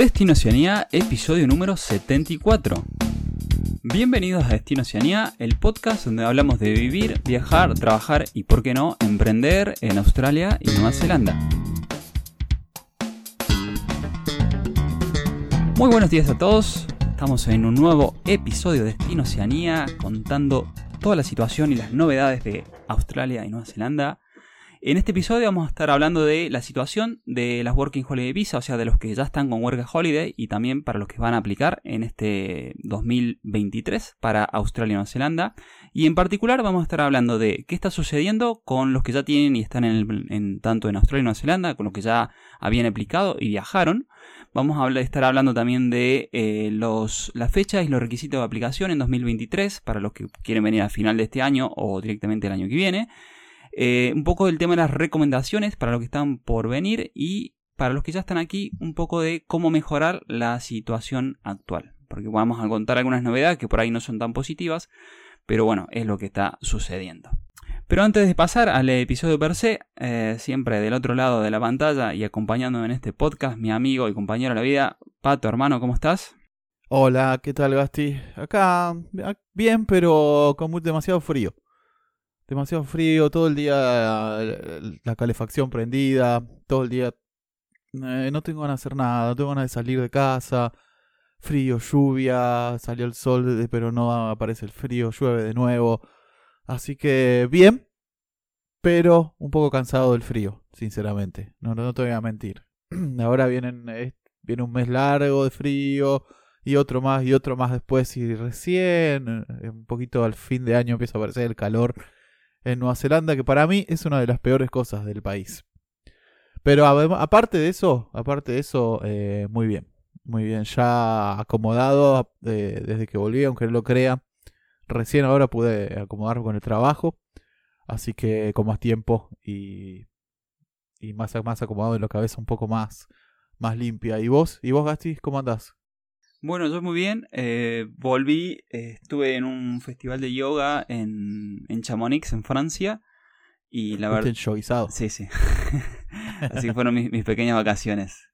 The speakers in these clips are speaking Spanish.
Destino Oceanía, episodio número 74. Bienvenidos a Destino Oceanía, el podcast donde hablamos de vivir, viajar, trabajar y, por qué no, emprender en Australia y Nueva Zelanda. Muy buenos días a todos, estamos en un nuevo episodio de Destino Oceanía contando toda la situación y las novedades de Australia y Nueva Zelanda. En este episodio vamos a estar hablando de la situación de las Working Holiday Visa, o sea, de los que ya están con Work Holiday y también para los que van a aplicar en este 2023 para Australia y Nueva Zelanda. Y en particular vamos a estar hablando de qué está sucediendo con los que ya tienen y están en, tanto en Australia y Nueva Zelanda, con los que ya habían aplicado y viajaron. Vamos a estar hablando también de eh, los, las fechas y los requisitos de aplicación en 2023 para los que quieren venir a final de este año o directamente el año que viene. Eh, un poco del tema de las recomendaciones para los que están por venir y para los que ya están aquí, un poco de cómo mejorar la situación actual. Porque vamos a contar algunas novedades que por ahí no son tan positivas, pero bueno, es lo que está sucediendo. Pero antes de pasar al episodio per se, eh, siempre del otro lado de la pantalla y acompañándome en este podcast, mi amigo y compañero de la vida, Pato, hermano, ¿cómo estás? Hola, ¿qué tal, Gasti? Acá, bien, pero con muy, demasiado frío demasiado frío, todo el día la calefacción prendida, todo el día eh, no tengo ganas de hacer nada, no tengo ganas de salir de casa, frío, lluvia, salió el sol pero no aparece el frío, llueve de nuevo, así que bien, pero un poco cansado del frío, sinceramente, no, no te voy a mentir. Ahora vienen, viene un mes largo de frío, y otro más y otro más después y recién eh, un poquito al fin de año empieza a aparecer el calor en Nueva Zelanda, que para mí es una de las peores cosas del país. Pero aparte de eso, aparte de eso, eh, muy bien. Muy bien, ya acomodado eh, desde que volví, aunque no lo crea. Recién ahora pude acomodarme con el trabajo. Así que con más tiempo y, y más, más acomodado en la cabeza, un poco más, más limpia. ¿Y vos? ¿Y vos, Gasti? ¿Cómo andás? Bueno, yo muy bien. Eh, volví, eh, estuve en un festival de yoga en, en Chamonix, en Francia. Y la verdad. Sí, sí. así fueron mis, pequeñas vacaciones.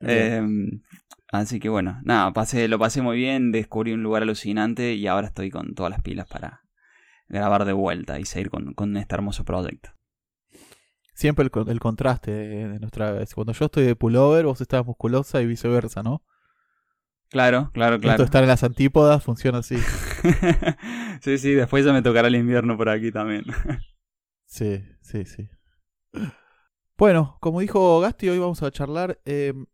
Em, así que bueno, nada, pasé, lo pasé muy bien, descubrí un lugar alucinante y ahora estoy con todas las pilas para grabar de vuelta y seguir con, con este hermoso proyecto. Siempre el, el contraste de nuestra vez. Cuando yo estoy de pullover, vos estás musculosa y viceversa, ¿no? Claro, claro, claro. Esto estar en las antípodas funciona así. sí, sí, después ya me tocará el invierno por aquí también. sí, sí, sí. Bueno, como dijo Gasti, hoy vamos a charlar em,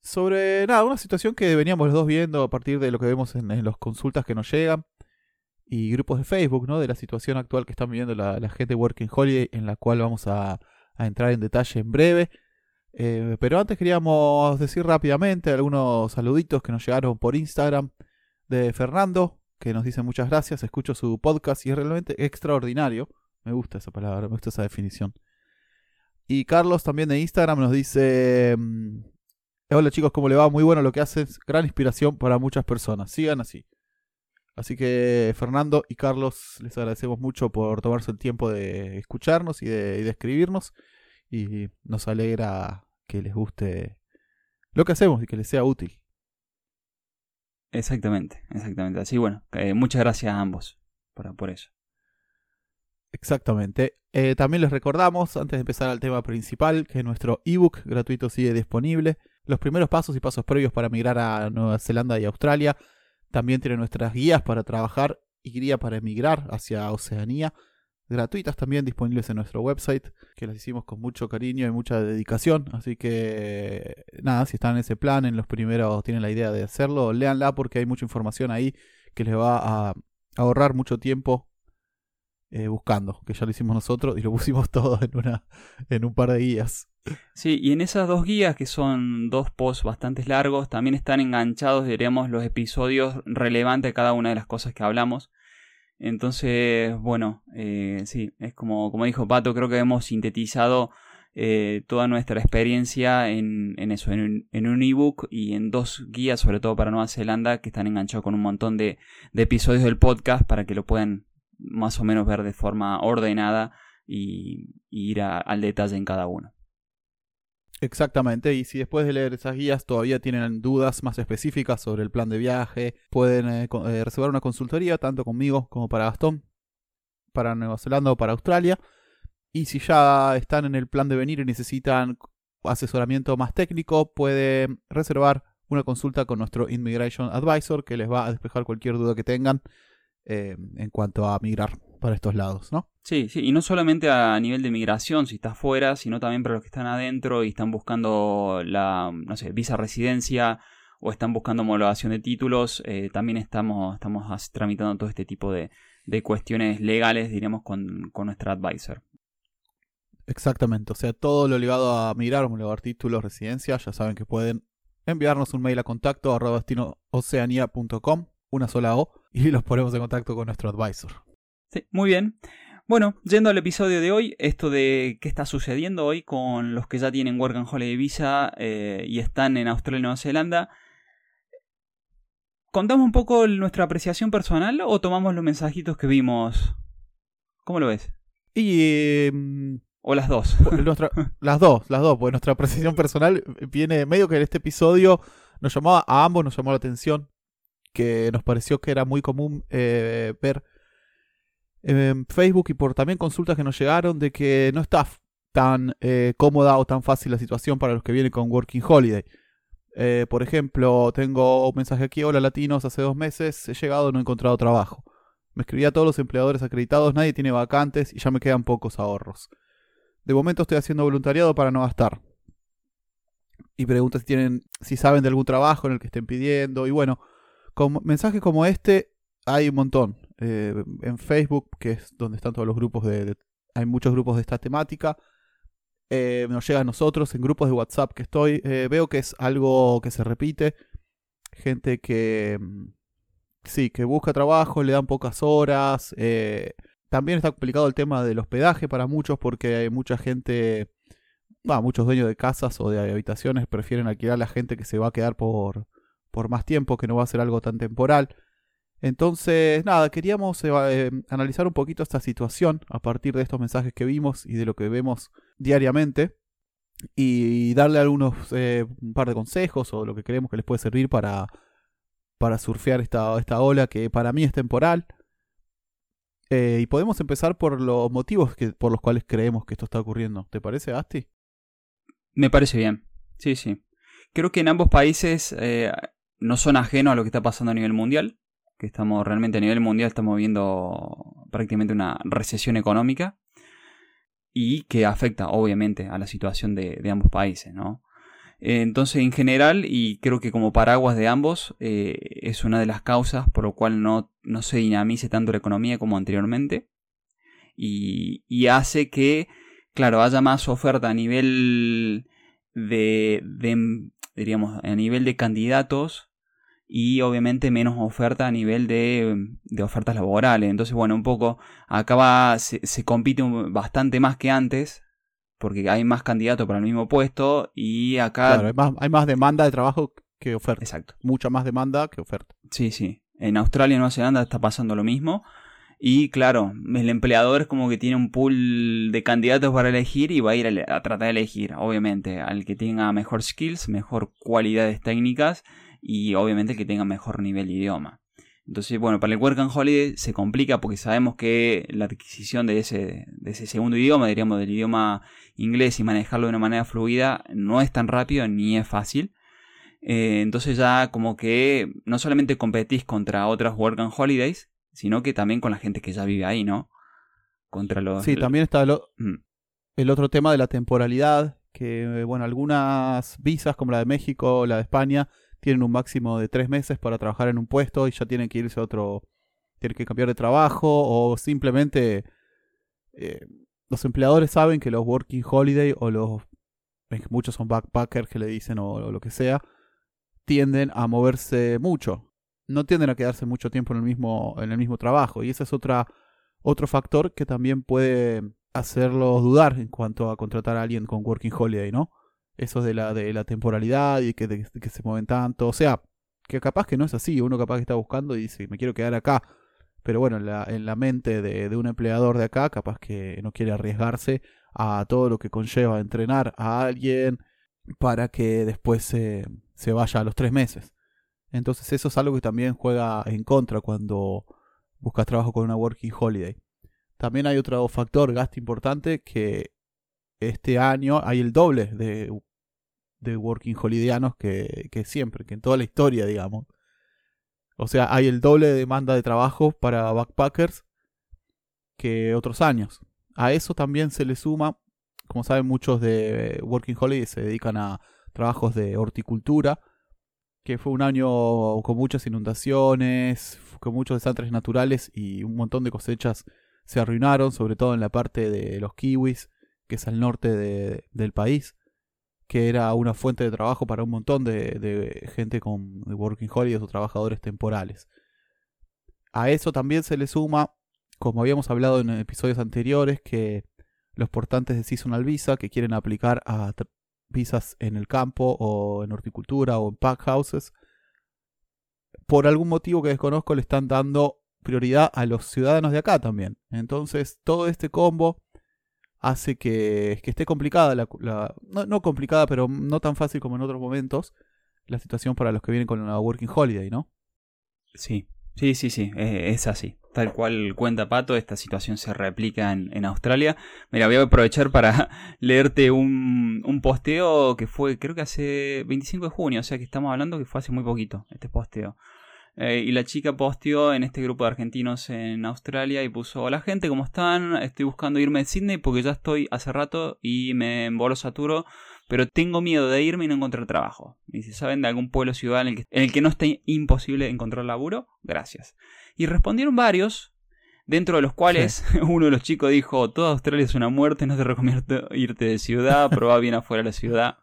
sobre nada, una situación que veníamos los dos viendo a partir de lo que vemos en, las consultas que nos llegan y grupos de Facebook, ¿no? De la situación actual que están viviendo la, gente Working Holiday, en la cual vamos a entrar en detalle en breve. Eh, pero antes queríamos decir rápidamente algunos saluditos que nos llegaron por Instagram de Fernando, que nos dice muchas gracias, escucho su podcast y es realmente extraordinario. Me gusta esa palabra, me gusta esa definición. Y Carlos también de Instagram nos dice, mm, hola chicos, ¿cómo le va? Muy bueno lo que haces, gran inspiración para muchas personas. Sigan así. Así que Fernando y Carlos les agradecemos mucho por tomarse el tiempo de escucharnos y de, y de escribirnos y nos alegra que les guste lo que hacemos y que les sea útil. Exactamente, exactamente. Así bueno, eh, muchas gracias a ambos por, por eso. Exactamente. Eh, también les recordamos, antes de empezar al tema principal, que nuestro ebook gratuito sigue disponible. Los primeros pasos y pasos previos para migrar a Nueva Zelanda y Australia. También tiene nuestras guías para trabajar y guía para emigrar hacia Oceanía gratuitas también disponibles en nuestro website, que las hicimos con mucho cariño y mucha dedicación. Así que nada, si están en ese plan, en los primeros tienen la idea de hacerlo, léanla porque hay mucha información ahí que les va a ahorrar mucho tiempo eh, buscando, que ya lo hicimos nosotros y lo pusimos todo en, una, en un par de guías. Sí, y en esas dos guías, que son dos posts bastante largos, también están enganchados, diremos, los episodios relevantes de cada una de las cosas que hablamos. Entonces, bueno, eh, sí, es como, como dijo Pato, creo que hemos sintetizado eh, toda nuestra experiencia en, en eso, en un, un ebook y en dos guías, sobre todo para Nueva Zelanda, que están enganchados con un montón de, de episodios del podcast para que lo puedan más o menos ver de forma ordenada y, ir al detalle en cada uno. Exactamente, y si después de leer esas guías todavía tienen dudas más específicas sobre el plan de viaje, pueden eh, eh, reservar una consultoría tanto conmigo como para Gastón, para Nueva Zelanda o para Australia. Y si ya están en el plan de venir y necesitan asesoramiento más técnico, pueden reservar una consulta con nuestro Immigration Advisor que les va a despejar cualquier duda que tengan eh, en cuanto a migrar para estos lados, ¿no? Sí, sí, y no solamente a nivel de migración, si estás fuera, sino también para los que están adentro y están buscando la, no sé, visa residencia o están buscando homologación de títulos, eh, también estamos, estamos tramitando todo este tipo de, de cuestiones legales, diríamos, con, con nuestra advisor. Exactamente, o sea, todo lo ligado a migrar, homologar títulos, residencia, ya saben que pueden enviarnos un mail a contacto arroba una sola O, y los ponemos en contacto con nuestro advisor. Sí, muy bien. Bueno, yendo al episodio de hoy, esto de qué está sucediendo hoy con los que ya tienen Work and Holiday Visa eh, y están en Australia y Nueva Zelanda. ¿Contamos un poco nuestra apreciación personal o tomamos los mensajitos que vimos? ¿Cómo lo ves? Y. Em, o las dos. las dos, las dos, porque nuestra apreciación personal viene medio que en este episodio nos llamaba a ambos, nos llamó la atención que nos pareció que era muy común eh, ver en Facebook y por también consultas que nos llegaron de que no está tan eh, cómoda o tan fácil la situación para los que vienen con Working Holiday. Eh, por ejemplo, tengo un mensaje aquí, hola latinos, hace dos meses he llegado, no he encontrado trabajo. Me escribí a todos los empleadores acreditados, nadie tiene vacantes y ya me quedan pocos ahorros. De momento estoy haciendo voluntariado para no gastar. Y pregunta si tienen, si saben de algún trabajo en el que estén pidiendo. Y bueno, con mensajes como este hay un montón. Eh, en Facebook, que es donde están todos los grupos de, hay muchos grupos de esta temática. Eh, nos llega a nosotros en grupos de WhatsApp que estoy. Eh, veo que es algo que se repite. Gente que mm, sí, que busca trabajo, le dan pocas horas. también está complicado el tema del hospedaje para muchos porque hay mucha gente, muchos dueños de casas o de habitaciones prefieren alquilar a la gente que se va a quedar por, por más tiempo, que no va a ser algo tan temporal. Entonces, nada, queríamos eh, analizar un poquito esta situación a partir de estos mensajes que vimos y de lo que vemos diariamente y darle algunos eh, un par de consejos o lo que creemos que les puede servir para, para surfear esta, esta ola que para mí es temporal. Eh, y podemos empezar por los motivos que, por los cuales creemos que esto está ocurriendo. ¿Te parece, Asti? Me parece bien. Sí, sí. Creo que en ambos países no son ajenos a lo que está pasando a nivel mundial que estamos realmente a nivel mundial estamos viendo prácticamente una recesión económica y que afecta obviamente a la situación de, ambos países, ¿no? Entonces, en general, y creo que como paraguas de ambos, eh, es una de las causas por lo cual no, no, se dinamice tanto la economía como anteriormente. Y, hace que, claro, haya más oferta a nivel de, de, diríamos, a nivel de candidatos y obviamente menos oferta a nivel de, de ofertas laborales. Entonces, bueno, un poco acá se, se, compite bastante más que antes, porque hay más candidatos para el mismo puesto y acá... Claro, hay más, hay más demanda de trabajo que oferta. Exacto. Mucha más demanda que oferta. Sí, sí. En Australia y Nueva Zelanda está pasando lo mismo. Y claro, el empleador es como que tiene un pool de candidatos para elegir y va a ir a, a tratar de elegir, obviamente, al que tenga mejor skills, mejor cualidades técnicas y obviamente que tenga mejor nivel de idioma. Entonces, bueno, para el Work and Holiday se complica porque sabemos que la adquisición de ese, de ese segundo idioma, diríamos del idioma inglés y manejarlo de una manera fluida no es tan rápido ni es fácil. Eh, entonces ya como que no solamente competís contra otras Work and Holidays, sino que también con la gente que ya vive ahí, ¿no? Contra los... Sí, también está el, mm. el otro tema de la temporalidad, que bueno, algunas visas como la de México o la de España tienen un máximo de tres meses para trabajar en un puesto y ya tienen que irse a otro, tienen que cambiar de trabajo o simplemente eh, los empleadores saben que los working holiday o los, muchos son backpackers que le dicen o, lo que sea, tienden a moverse mucho. No tienden a quedarse mucho tiempo en el mismo, en el mismo trabajo. Y ese es otra, otro factor que también puede hacerlos dudar en cuanto a contratar a alguien con Working Holiday, ¿no? Eso de la, de la temporalidad y que, que se mueven tanto. O sea, que capaz que no es así. Uno capaz que está buscando y dice, me quiero quedar acá. Pero bueno, en la, en la mente de, de un empleador de acá, capaz que no quiere arriesgarse a todo lo que conlleva entrenar a alguien, para que después se, se vaya a los tres meses. Entonces eso es algo que también juega en contra cuando buscas trabajo con una Working Holiday. También hay otro factor, gasto importante, que este año hay el doble de, de Working Holidayanos que, siempre, que en toda la historia, digamos. O sea, hay el doble de demanda de trabajo para backpackers que otros años. A eso también se le suma, como saben muchos de Working Holiday se dedican a trabajos de horticultura, que fue un año con muchas inundaciones, con muchos desastres naturales y un montón de cosechas se arruinaron, sobre todo en la parte de los kiwis, que es al norte del país, que era una fuente de trabajo para un montón de, gente con working holidays o trabajadores temporales. A eso también se le suma, como habíamos hablado en episodios anteriores, que los portantes de Seasonal Visa que quieren aplicar a visas en el campo o en horticultura o en pack houses, por algún motivo que desconozco le están dando prioridad a los ciudadanos de acá también. Entonces todo este combo hace que, esté complicada, la, no, complicada, pero no tan fácil como en otros momentos, la situación para los que vienen con una Working Holiday, ¿no? Sí, sí, sí, sí, es así. Tal cual cuenta Pato, esta situación se replica en, Australia. Mira, voy a aprovechar para leerte un, un, posteo que fue, creo que hace 25 de junio, o sea que estamos hablando que fue hace muy poquito, este posteo. Eh, y la chica posteó en este grupo de argentinos en Australia y puso, hola gente, ¿cómo están? Estoy buscando irme de Sydney porque ya estoy hace rato y me embolo saturo, pero tengo miedo de irme y no encontrar trabajo. Y si saben de algún pueblo ciudad en el que, en el que no esté imposible encontrar laburo, gracias. Y respondieron varios, dentro de los cuales uno de los chicos dijo, toda Australia es una muerte, no te recomiendo irte de ciudad, probá bien afuera de la ciudad.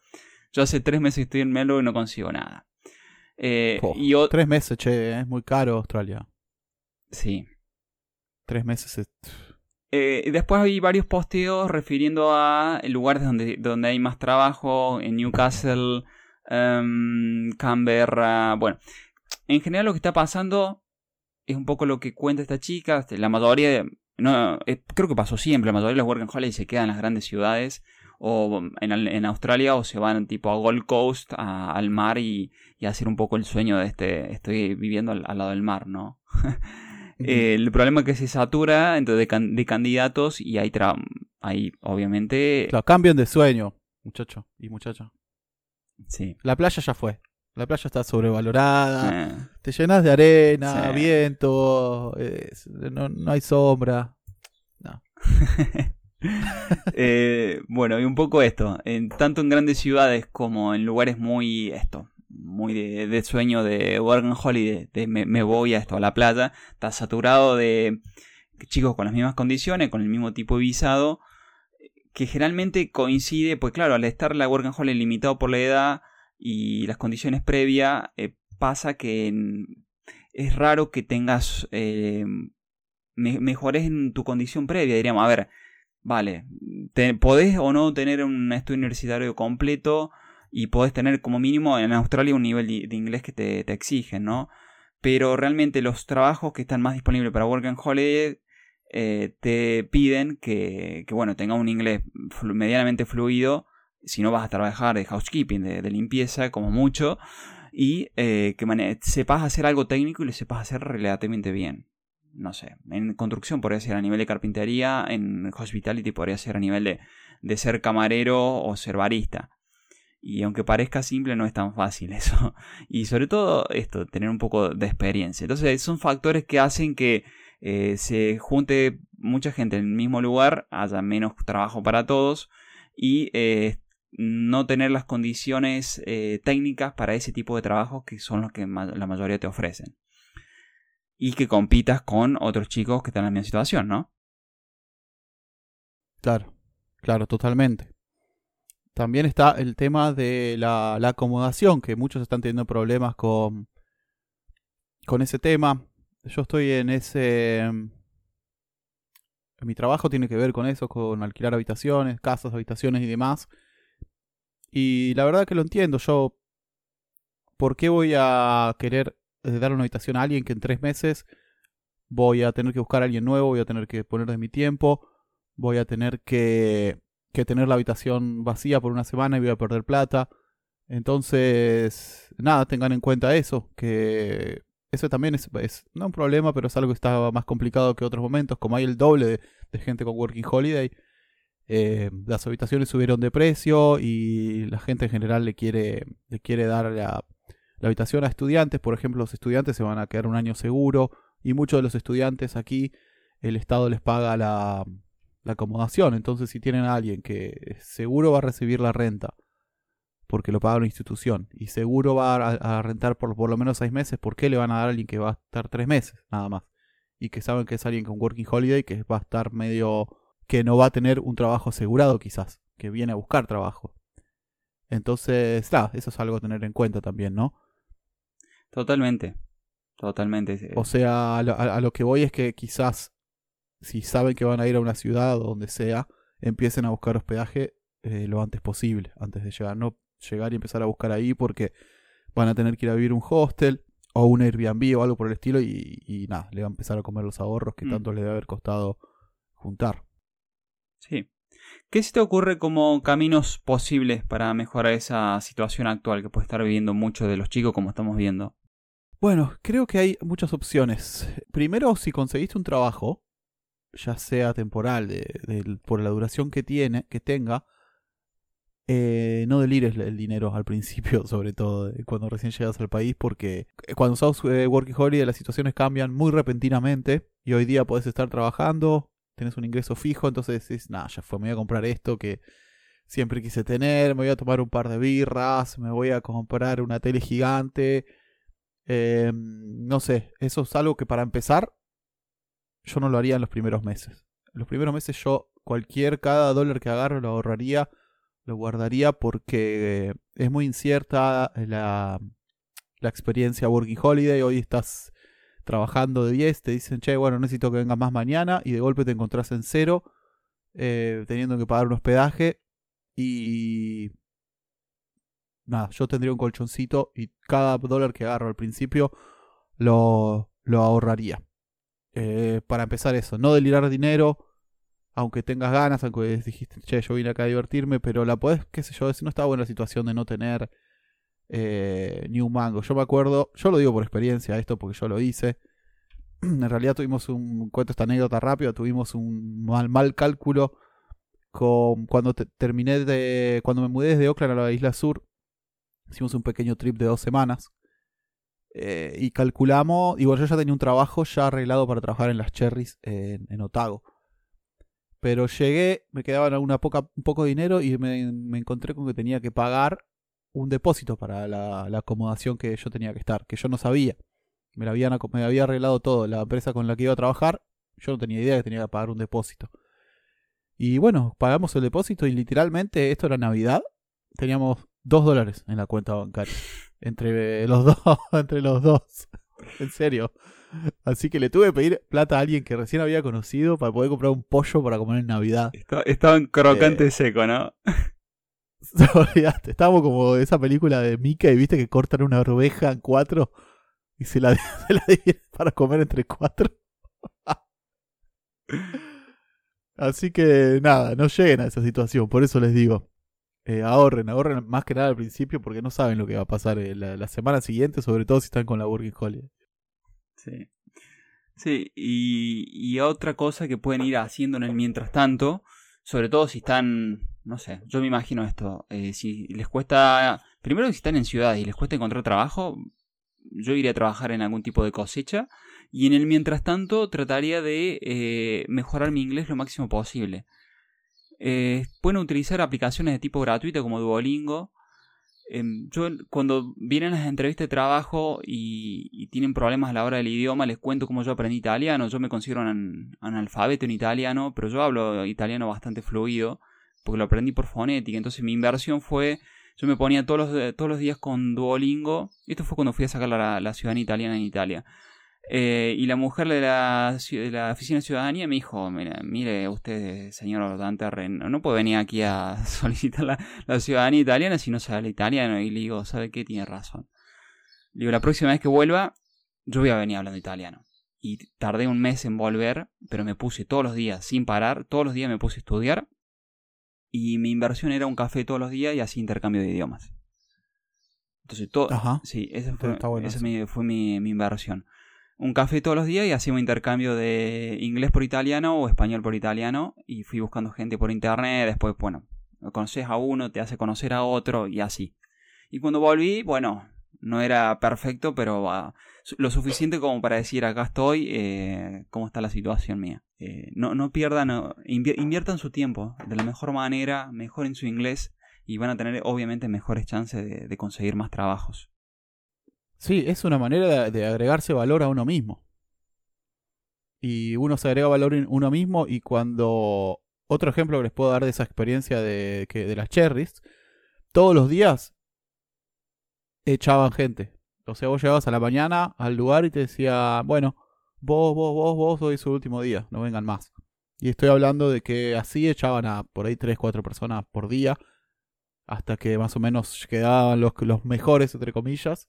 Yo hace tres meses estoy en Melbourne y no consigo nada. Eh, y tres meses, che, es muy caro Australia. Sí. Tres meses es... Eh, después hay varios posteos refiriendo a lugares donde, donde hay más trabajo, en Newcastle, um, Canberra, bueno. En general lo que está pasando es un poco lo que cuenta esta chica. La mayoría, no, eh, creo que pasó siempre, la mayoría de los working holidays se quedan en las grandes ciudades o en, en Australia o se van tipo a Gold Coast, al mar y, y, hacer un poco el sueño de este, estoy viviendo al, lado del mar, ¿no? el problema es que se satura entonces de, candidatos y hay, hay obviamente... Claro, cambian de sueño, muchacho y muchacha. Sí. La playa ya fue. La playa está sobrevalorada. Eh. Te llenas de arena, viento, no, no, hay sombra. No. eh, bueno, y un poco esto. En, tanto en grandes ciudades como en lugares muy esto. Muy de, sueño de Working Holiday, de me, me, voy a esto, a la playa. Está saturado de chicos con las mismas condiciones, con el mismo tipo de visado. Que generalmente coincide, pues claro, al estar la Working Holiday limitado por la edad y las condiciones previas, eh, pasa que es raro que tengas eh, mejores en tu condición previa. Diríamos, a ver, vale, podés o no tener un estudio universitario completo y podés tener como mínimo en Australia un nivel de, inglés que te, te, exigen, ¿no? Pero realmente los trabajos que están más disponibles para Work and Holiday eh, te piden que, que, bueno, tenga un inglés medianamente fluido si no vas a trabajar de housekeeping, de, limpieza, como mucho, y eh, que sepas hacer algo técnico y lo sepas hacer relativamente bien. No sé, en construcción podría ser a nivel de carpintería, en hospitality podría ser a nivel de, de ser camarero o ser barista. Y aunque parezca simple, no es tan fácil eso. Y sobre todo esto, tener un poco de experiencia. Entonces son factores que hacen que eh, se junte mucha gente en el mismo lugar, haya menos trabajo para todos y eh, no tener las condiciones eh, técnicas para ese tipo de trabajos que son los que la mayoría te ofrecen. Y que compitas con otros chicos que están en la misma situación, ¿no? Claro, claro, totalmente. También está el tema de la, acomodación, que muchos están teniendo problemas con, con ese tema. Yo estoy en ese... Mi trabajo tiene que ver con eso, con alquilar habitaciones, casas, habitaciones y demás. Y la verdad que lo entiendo. Yo, ¿por qué voy a querer eh, dar una habitación a alguien que en tres meses voy a tener que buscar a alguien nuevo, voy a tener que poner de mi tiempo, voy a tener que, que tener la habitación vacía por una semana y voy a perder plata. Entonces, nada, tengan en cuenta eso, que eso también es, no un problema, pero es algo que está más complicado que otros momentos, como hay el doble de, gente con Working Holiday. Eh, las habitaciones subieron de precio y la gente en general le quiere, le quiere dar la, la habitación a estudiantes. Por ejemplo, los estudiantes se van a quedar un año seguro y muchos de los estudiantes aquí el Estado les paga la, la acomodación. Entonces, si tienen a alguien que seguro va a recibir la renta porque lo paga una institución y seguro va a, rentar por, por lo menos seis meses, ¿por qué le van a dar a alguien que va a estar tres meses nada más? Y que saben que es alguien con Working Holiday que va a estar medio... que no va a tener un trabajo asegurado quizás, que viene a buscar trabajo. Entonces, nada, eso es algo a tener en cuenta también, ¿no? Totalmente, totalmente. O sea, a lo, que voy es que quizás si saben que van a ir a una ciudad o donde sea, empiecen a buscar hospedaje eh, lo antes posible, antes de llegar. No llegar y empezar a buscar ahí porque van a tener que ir a vivir un hostel o un Airbnb o algo por el estilo y, nada, le va a empezar a comer los ahorros que mm. tanto le debe haber costado juntar. Sí. ¿Qué se te ocurre como caminos posibles para mejorar esa situación actual que puede estar viviendo muchos de los chicos como estamos viendo? Bueno, creo que hay muchas opciones. Primero, si conseguiste un trabajo, ya sea temporal, de, por la duración que tiene, que tenga, eh, no delires el dinero al principio, sobre todo cuando recién llegas al país, porque eh, cuando sos eh, working holiday las situaciones cambian muy repentinamente y hoy día podés estar trabajando, tenés un ingreso fijo, entonces decís, nada, ya fue, me voy a comprar esto que siempre quise tener, me voy a tomar un par de birras, me voy a comprar una tele gigante, em, no sé, eso es algo que para empezar yo no lo haría en los primeros meses. En los primeros meses yo cualquier, cada dólar que agarro lo ahorraría lo guardaría porque es muy incierta la, la experiencia Working Holiday. Hoy estás trabajando de 10, te dicen, che, bueno, necesito que vengas más mañana y de golpe te encontrás en cero, eh, teniendo que pagar un hospedaje y... Nada, yo tendría un colchoncito y cada dólar que agarro al principio lo, lo ahorraría. Eh, para empezar eso, no delirar dinero, aunque tengas ganas, aunque dijiste, che, yo vine acá a divertirme, pero la podés, qué sé yo, no estaba buena la situación de no tener eh, ni un mango. Yo me acuerdo, yo lo digo por experiencia esto porque yo lo hice. en realidad tuvimos un, cuento esta anécdota rápida, tuvimos un mal, mal cálculo con cuando terminé de, cuando me mudé desde Oakland a la isla sur, hicimos un pequeño trip de dos semanas. Eh, y calculamos, igual yo ya tenía un trabajo ya arreglado para trabajar en las cherries en, Otago. Pero llegué, me quedaba una poca, un poco de dinero y me, encontré con que tenía que pagar un depósito para la, acomodación que yo tenía que estar, que yo no sabía. Me, la habían, me había arreglado todo. La empresa con la que iba a trabajar, yo no tenía idea que tenía que pagar un depósito. Y bueno, pagamos el depósito y literalmente esto era Navidad. Teníamos dos dólares en la cuenta bancaria. Entre los dos, entre los dos. En serio. Así que le tuve que pedir plata a alguien que recién había conocido para poder comprar un pollo para comer en Navidad. estaba en crocante eh, seco, ¿no? Estábamos como esa película de Mickey, viste que cortan una oveja en cuatro y se la, se para comer entre cuatro. Así que nada, no lleguen a esa situación, por eso les digo. Eh, ahorren, ahorren más que nada al principio porque no saben lo que va a pasar eh, la, la, semana siguiente, sobre todo si están con la Working Holiday. Sí. Sí, y, otra cosa que pueden ir haciendo en el mientras tanto, sobre todo si están, no sé, yo me imagino esto, eh, si les cuesta, primero si están en ciudades y les cuesta encontrar trabajo, yo iría a trabajar en algún tipo de cosecha y en el mientras tanto trataría de eh, mejorar mi inglés lo máximo posible. Eh, pueden utilizar aplicaciones de tipo gratuito como Duolingo Em, yo cuando vienen las entrevistas de trabajo y, tienen problemas a la hora del idioma, les cuento cómo yo aprendí italiano. Yo me considero un analfabeto en italiano, pero yo hablo italiano bastante fluido, porque lo aprendí por fonética. Entonces mi inversión fue, yo me ponía todos los, todos los días con Duolingo. Esto fue cuando fui a sacar la, la ciudadanía italiana en Italia. Eh, y la mujer de la, de la oficina de ciudadanía me dijo, mire, mire usted, señor Dante Ren, no puede venir aquí a solicitar la, ciudadanía italiana si no sabe italiano. Y le digo, ¿sabe qué? Tiene razón. Le digo, la próxima vez que vuelva, yo voy a venir hablando italiano. Y tardé un mes en volver, pero me puse todos los días, sin parar, todos los días me puse a estudiar. y mi inversión era un café todos los días y así intercambio de idiomas. Entonces, todo. Ajá. Sí, esa fue, bueno esa mi- fue mi, mi inversión. Un café todos los días y hacía un intercambio de inglés por italiano o español por italiano. Y fui buscando gente por internet. Después, bueno, conoces a uno, te hace conocer a otro y así. Y cuando volví, bueno, no era perfecto, pero ah, lo suficiente como para decir acá estoy, eh, cómo está la situación mía. Eh, no, pierdan, inviertan su tiempo de la mejor manera, mejoren su inglés y van a tener obviamente mejores chances de conseguir más trabajos. Sí, es una manera de, agregarse valor a uno mismo. Y uno se agrega valor en uno mismo y cuando... Otro ejemplo que les puedo dar de esa experiencia de, que, de las cherries, todos los días echaban gente. O sea, vos llegabas a la mañana al lugar y te decía, bueno, vos, vos, vos, vos, hoy es su último día, no vengan más. Y estoy hablando de que así echaban a por ahí 3, 4 personas por día, hasta que más o menos quedaban los, los mejores, entre comillas.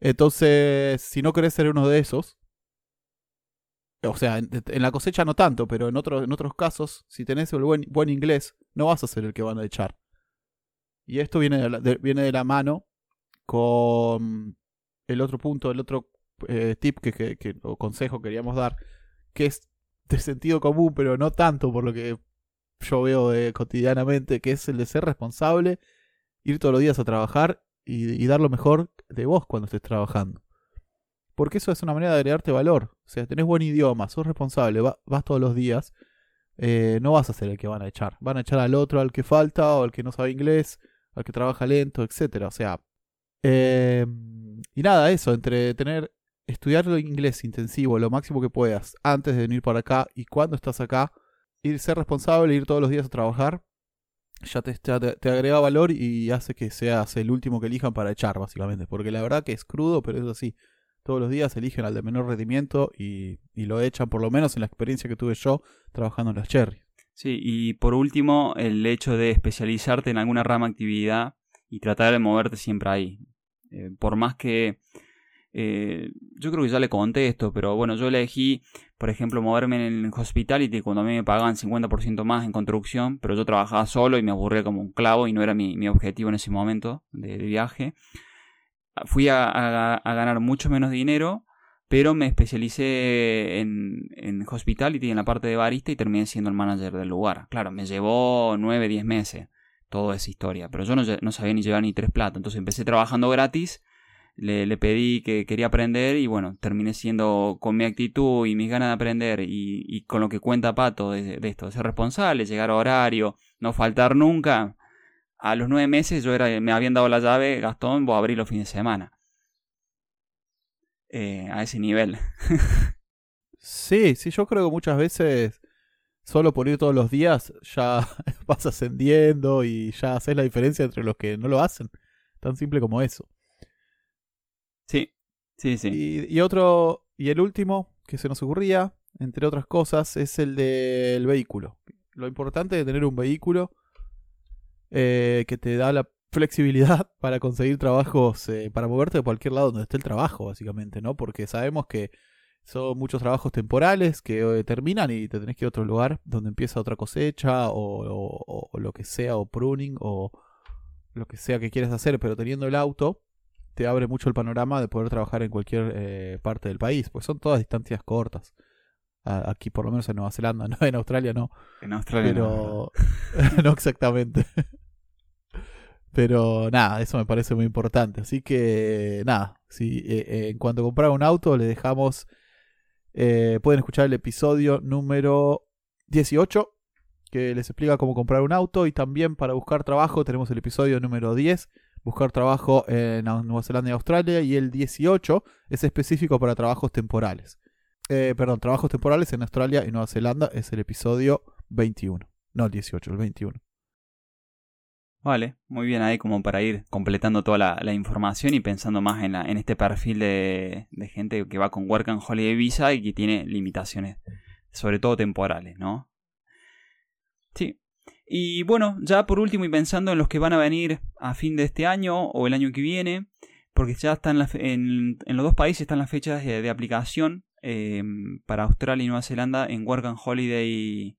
Entonces, si no querés ser uno de esos, o sea, en, la cosecha no tanto, pero en, otros en otros casos, si tenés el buen, buen inglés, no vas a ser el que van a echar. Y esto viene de la, de- viene de la mano con el otro punto, el otro eh, tip que, que- que- o consejo que queríamos dar, que es de sentido común, pero no tanto por lo que yo veo eh, cotidianamente, que es el de ser responsable, ir todos los días a trabajar y dar lo mejor de vos cuando estés trabajando. Porque eso es una manera de agregarte valor. O sea, tenés buen idioma, sos responsable, va- vas todos los días, eh, no vas a ser el que van a echar. Van a echar al otro, al que falta, o al que no sabe inglés, al que trabaja lento, etcétera. O sea, eh, y nada, eso, entre tener, estudiar el inglés intensivo lo máximo que puedas antes de venir para acá y cuando estás acá, ir ser responsable, ir todos los días a trabajar, ya te, te, te agrega valor y hace que seas el último que elijan para echar, básicamente. Porque la verdad que es crudo, pero es así. Todos los días eligen al de menor rendimiento y, y lo echan, por lo menos en la experiencia que tuve yo trabajando en las cherry. Sí, y por último, el hecho de especializarte en alguna rama actividad y tratar de moverte siempre ahí. Eh, por más que... eh, yo creo que ya le conté esto, pero bueno, yo elegí, por ejemplo, moverme en hospitality cuando a mí me pagaban 50% más en construcción, pero yo trabajaba solo y me aburría como un clavo y no era mi, mi objetivo en ese momento de, viaje. Fui a, ganar mucho menos dinero, pero me especialicé en, en hospitality, en la parte de barista y terminé siendo el manager del lugar. Claro, me llevó 9, 10 meses toda esa historia, pero yo no, no sabía ni llevar ni tres platos, entonces empecé trabajando gratis, le, pedí que quería aprender y bueno, terminé siendo con mi actitud y mis ganas de aprender y, con lo que cuenta Pato de, de esto, ser responsable, llegar a horario, no faltar nunca. A los nueve meses yo era, me habían dado la llave, Gastón, vos abrir los fines de semana. Eh, a ese nivel. Sí, sí, yo creo que muchas veces solo por ir todos los días ya vas ascendiendo y ya haces la diferencia entre los que no lo hacen. Tan simple como eso. Sí, sí, sí. Y, otro, y el último que se nos ocurría, entre otras cosas, es el del vehículo. Lo importante de tener un vehículo eh, que te da la flexibilidad para conseguir trabajos, eh, para moverte de cualquier lado donde esté el trabajo, básicamente, ¿no? Porque sabemos que son muchos trabajos temporales que eh, terminan y te tenés que ir a otro lugar donde empieza otra cosecha o, o- o lo que sea, o pruning o lo que sea que quieras hacer, pero teniendo el auto te abre mucho el panorama de poder trabajar en cualquier eh, parte del país, pues son todas distancias cortas. A- Aquí por lo menos en Nueva Zelanda, no en Australia no, En Australia no. pero no exactamente. Pero nada, eso me parece muy importante. Así que nada, si eh, eh, en cuanto comprar un auto le dejamos, eh, pueden escuchar el episodio número 18 que les explica cómo comprar un auto y también para buscar trabajo tenemos el episodio número 10, buscar trabajo en Nueva Zelanda y Australia y el 18 es específico para trabajos temporales. Eh, perdón, trabajos temporales en Australia y Nueva Zelanda es el episodio 21. No el 18, el 21. Vale, muy bien ahí como para ir completando toda la, información y pensando más en, la, en este perfil de, de gente que va con Work and Holiday Visa y que tiene limitaciones, sobre todo temporales, ¿no? Sí. Y bueno, ya por último y pensando en los que van a venir a fin de este año o el año que viene, porque ya están en, los dos países están las fechas de, aplicación eh, para Australia y Nueva Zelanda en Work and Holiday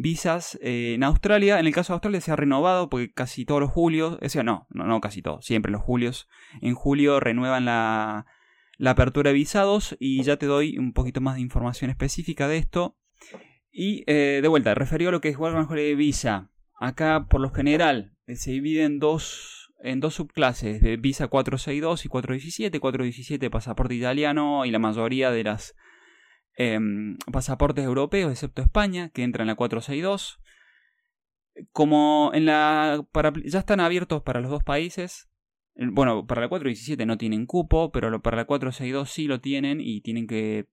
visas eh, en Australia. En el caso de Australia se ha renovado porque casi todos los julios, o sea, no, no, no casi todos, siempre los julios. En julio renuevan la, la apertura de visados y ya te doy un poquito más de información específica de esto. Y eh, de vuelta, referido a lo que es Work Holiday Visa. Acá, por lo general, eh, se divide en dos, en dos subclases de Visa 462 y 417. 417 pasaporte italiano y la mayoría de las Em, pasaportes europeos, excepto España, que entra en la 462. Como en la. ya están abiertos para los dos países. Bueno, para la 417 no tienen cupo, pero para la 462 sí lo tienen y tienen que.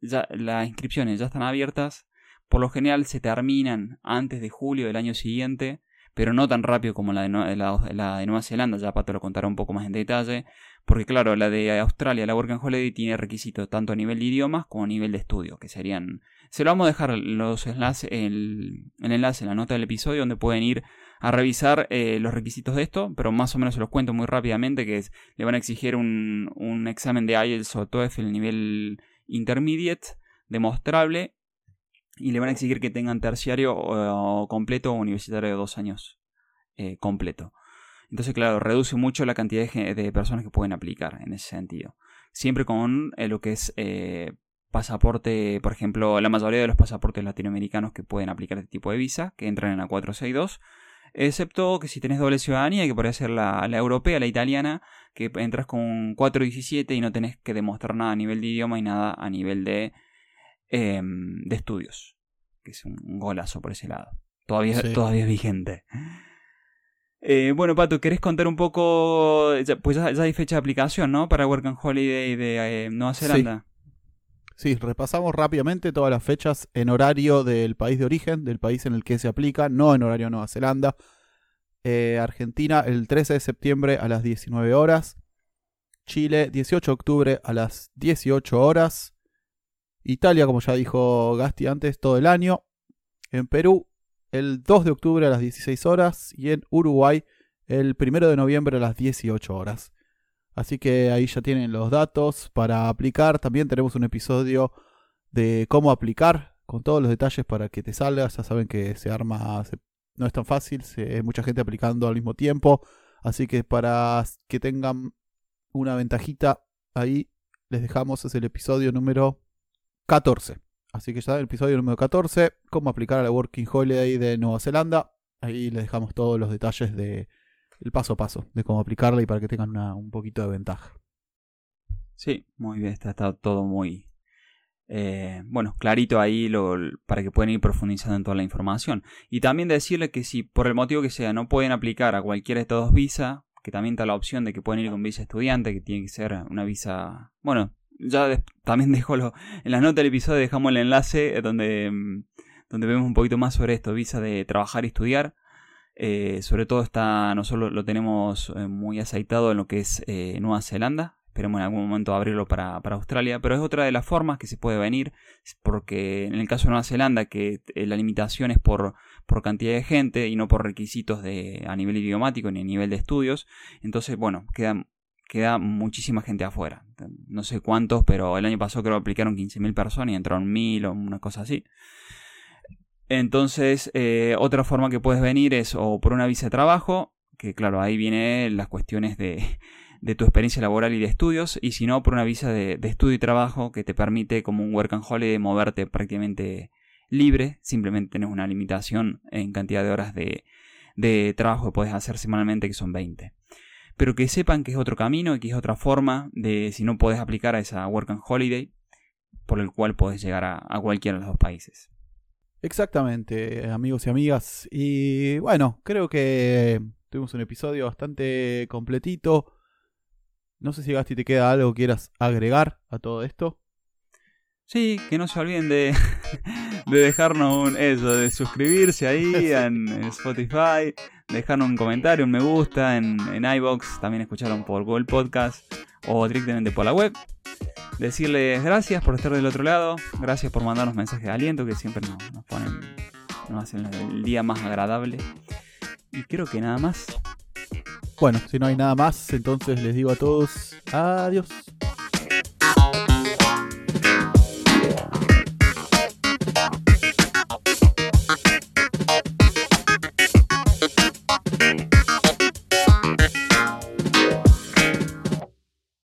Ya, las inscripciones ya están abiertas. Por lo general se terminan antes de julio del año siguiente, pero no tan rápido como la de, la de Nueva Zelanda. Ya Pato lo contará un poco más en detalle. Porque claro, la de Australia, la Work and Holiday, tiene requisitos tanto a nivel de idiomas como a nivel de estudio, que serían... Se lo vamos a dejar los enlaces, el, enlace en la nota del episodio donde pueden ir a revisar eh, los requisitos de esto, pero más o menos se los cuento muy rápidamente, que es, le van a exigir un, un examen de IELTS o TOEFL nivel intermediate, demostrable, y le van a exigir que tengan terciario completo o universitario de dos años eh, completo. Entonces, claro, reduce mucho la cantidad de, personas que pueden aplicar en ese sentido. Siempre con eh, lo que es eh, pasaporte, por ejemplo, la mayoría de los pasaportes latinoamericanos que pueden aplicar este tipo de visa, que entran en la 462, excepto que si tenés doble ciudadanía, que podría ser la, europea, la italiana, que entras con 417 y no tenés que demostrar nada a nivel de idioma y nada a nivel de, em, de estudios, que es un golazo por ese lado. Todavía, todavía es vigente. Eh, bueno, Pato, ¿querés contar un poco? pues ya, hay fecha de aplicación, ¿no? Para Work and Holiday de eh, Nueva Zelanda. Sí. Repasamos rápidamente todas las fechas en horario del país de origen, del país en el que se aplica, no en horario Nueva Zelanda. Eh, Argentina el 13 de septiembre a las 19 horas. Chile 18 de octubre a las 18 horas. Italia, como ya dijo Gasti antes, todo el año. En Perú el 2 de octubre a las 16 horas y en Uruguay el 1 de noviembre a las 18 horas. Así que ahí ya tienen los datos para aplicar. También tenemos un episodio de cómo aplicar con todos los detalles para que te salga. Ya saben que se arma, no es tan fácil, hay mucha gente aplicando al mismo tiempo. Así que para que tengan una ventajita ahí, les dejamos es el episodio número 14. Así que ya el episodio número 14, cómo aplicar a la Working Holiday de Nueva Zelanda. Ahí les dejamos todos los detalles de el paso a paso, de cómo aplicarla y para que tengan un poquito de ventaja. Sí, muy bien, está, todo muy, eh, bueno, clarito ahí lo, para que puedan ir profundizando en toda la información. Y también decirle que si por el motivo que sea no pueden aplicar a cualquiera de estos dos visas, que también está la opción de que pueden ir con visa estudiante, que tiene que ser una visa, bueno, ya también dejo lo, en las notas del episodio dejamos el enlace donde, mm, donde vemos un poquito más sobre esto, visa de trabajar y estudiar. Eh, sobre todo está, nosotros lo tenemos eh, muy aceitado en lo que es eh, Nueva Zelanda. Esperemos en algún momento abrirlo para, Australia. Pero es otra de las formas que se puede venir. Porque en el caso de Nueva Zelanda, que la limitación es por, por cantidad de gente y no por requisitos de, a nivel idiomático ni a nivel de estudios. Entonces, bueno, queda muchísima gente afuera. No sé cuántos, pero el año pasado creo que aplicaron 15.000 personas y entraron 1.000 o una cosa así. Entonces, eh, otra forma que puedes venir es o por una visa de trabajo, que claro, ahí vienen las cuestiones de, de tu experiencia laboral y de estudios, y si no, por una visa de, estudio y trabajo que te permite como un work and holiday moverte prácticamente libre, simplemente tienes una limitación en cantidad de horas de, de trabajo que puedes hacer semanalmente, que son 20 pero que sepan que es otro camino y que es otra forma de si no puedes aplicar a esa Work and Holiday, por el cual puedes llegar a, cualquiera de los dos países. Exactamente, amigos y amigas. Y bueno, creo que tuvimos un episodio bastante completito. No sé si Gasti te queda algo que quieras agregar a todo esto. Sí, que no se olviden de, de dejarnos un, eso, de suscribirse ahí en, Spotify, dejarnos un comentario, un me gusta en, en iBox, también escucharon por Google Podcast o directamente por la web. Decirles gracias por estar del otro lado, gracias por mandarnos mensajes de aliento que siempre nos, ponen, nos hacen el día más agradable. Y creo que nada más. Bueno, si no hay nada más, entonces les digo a todos adiós.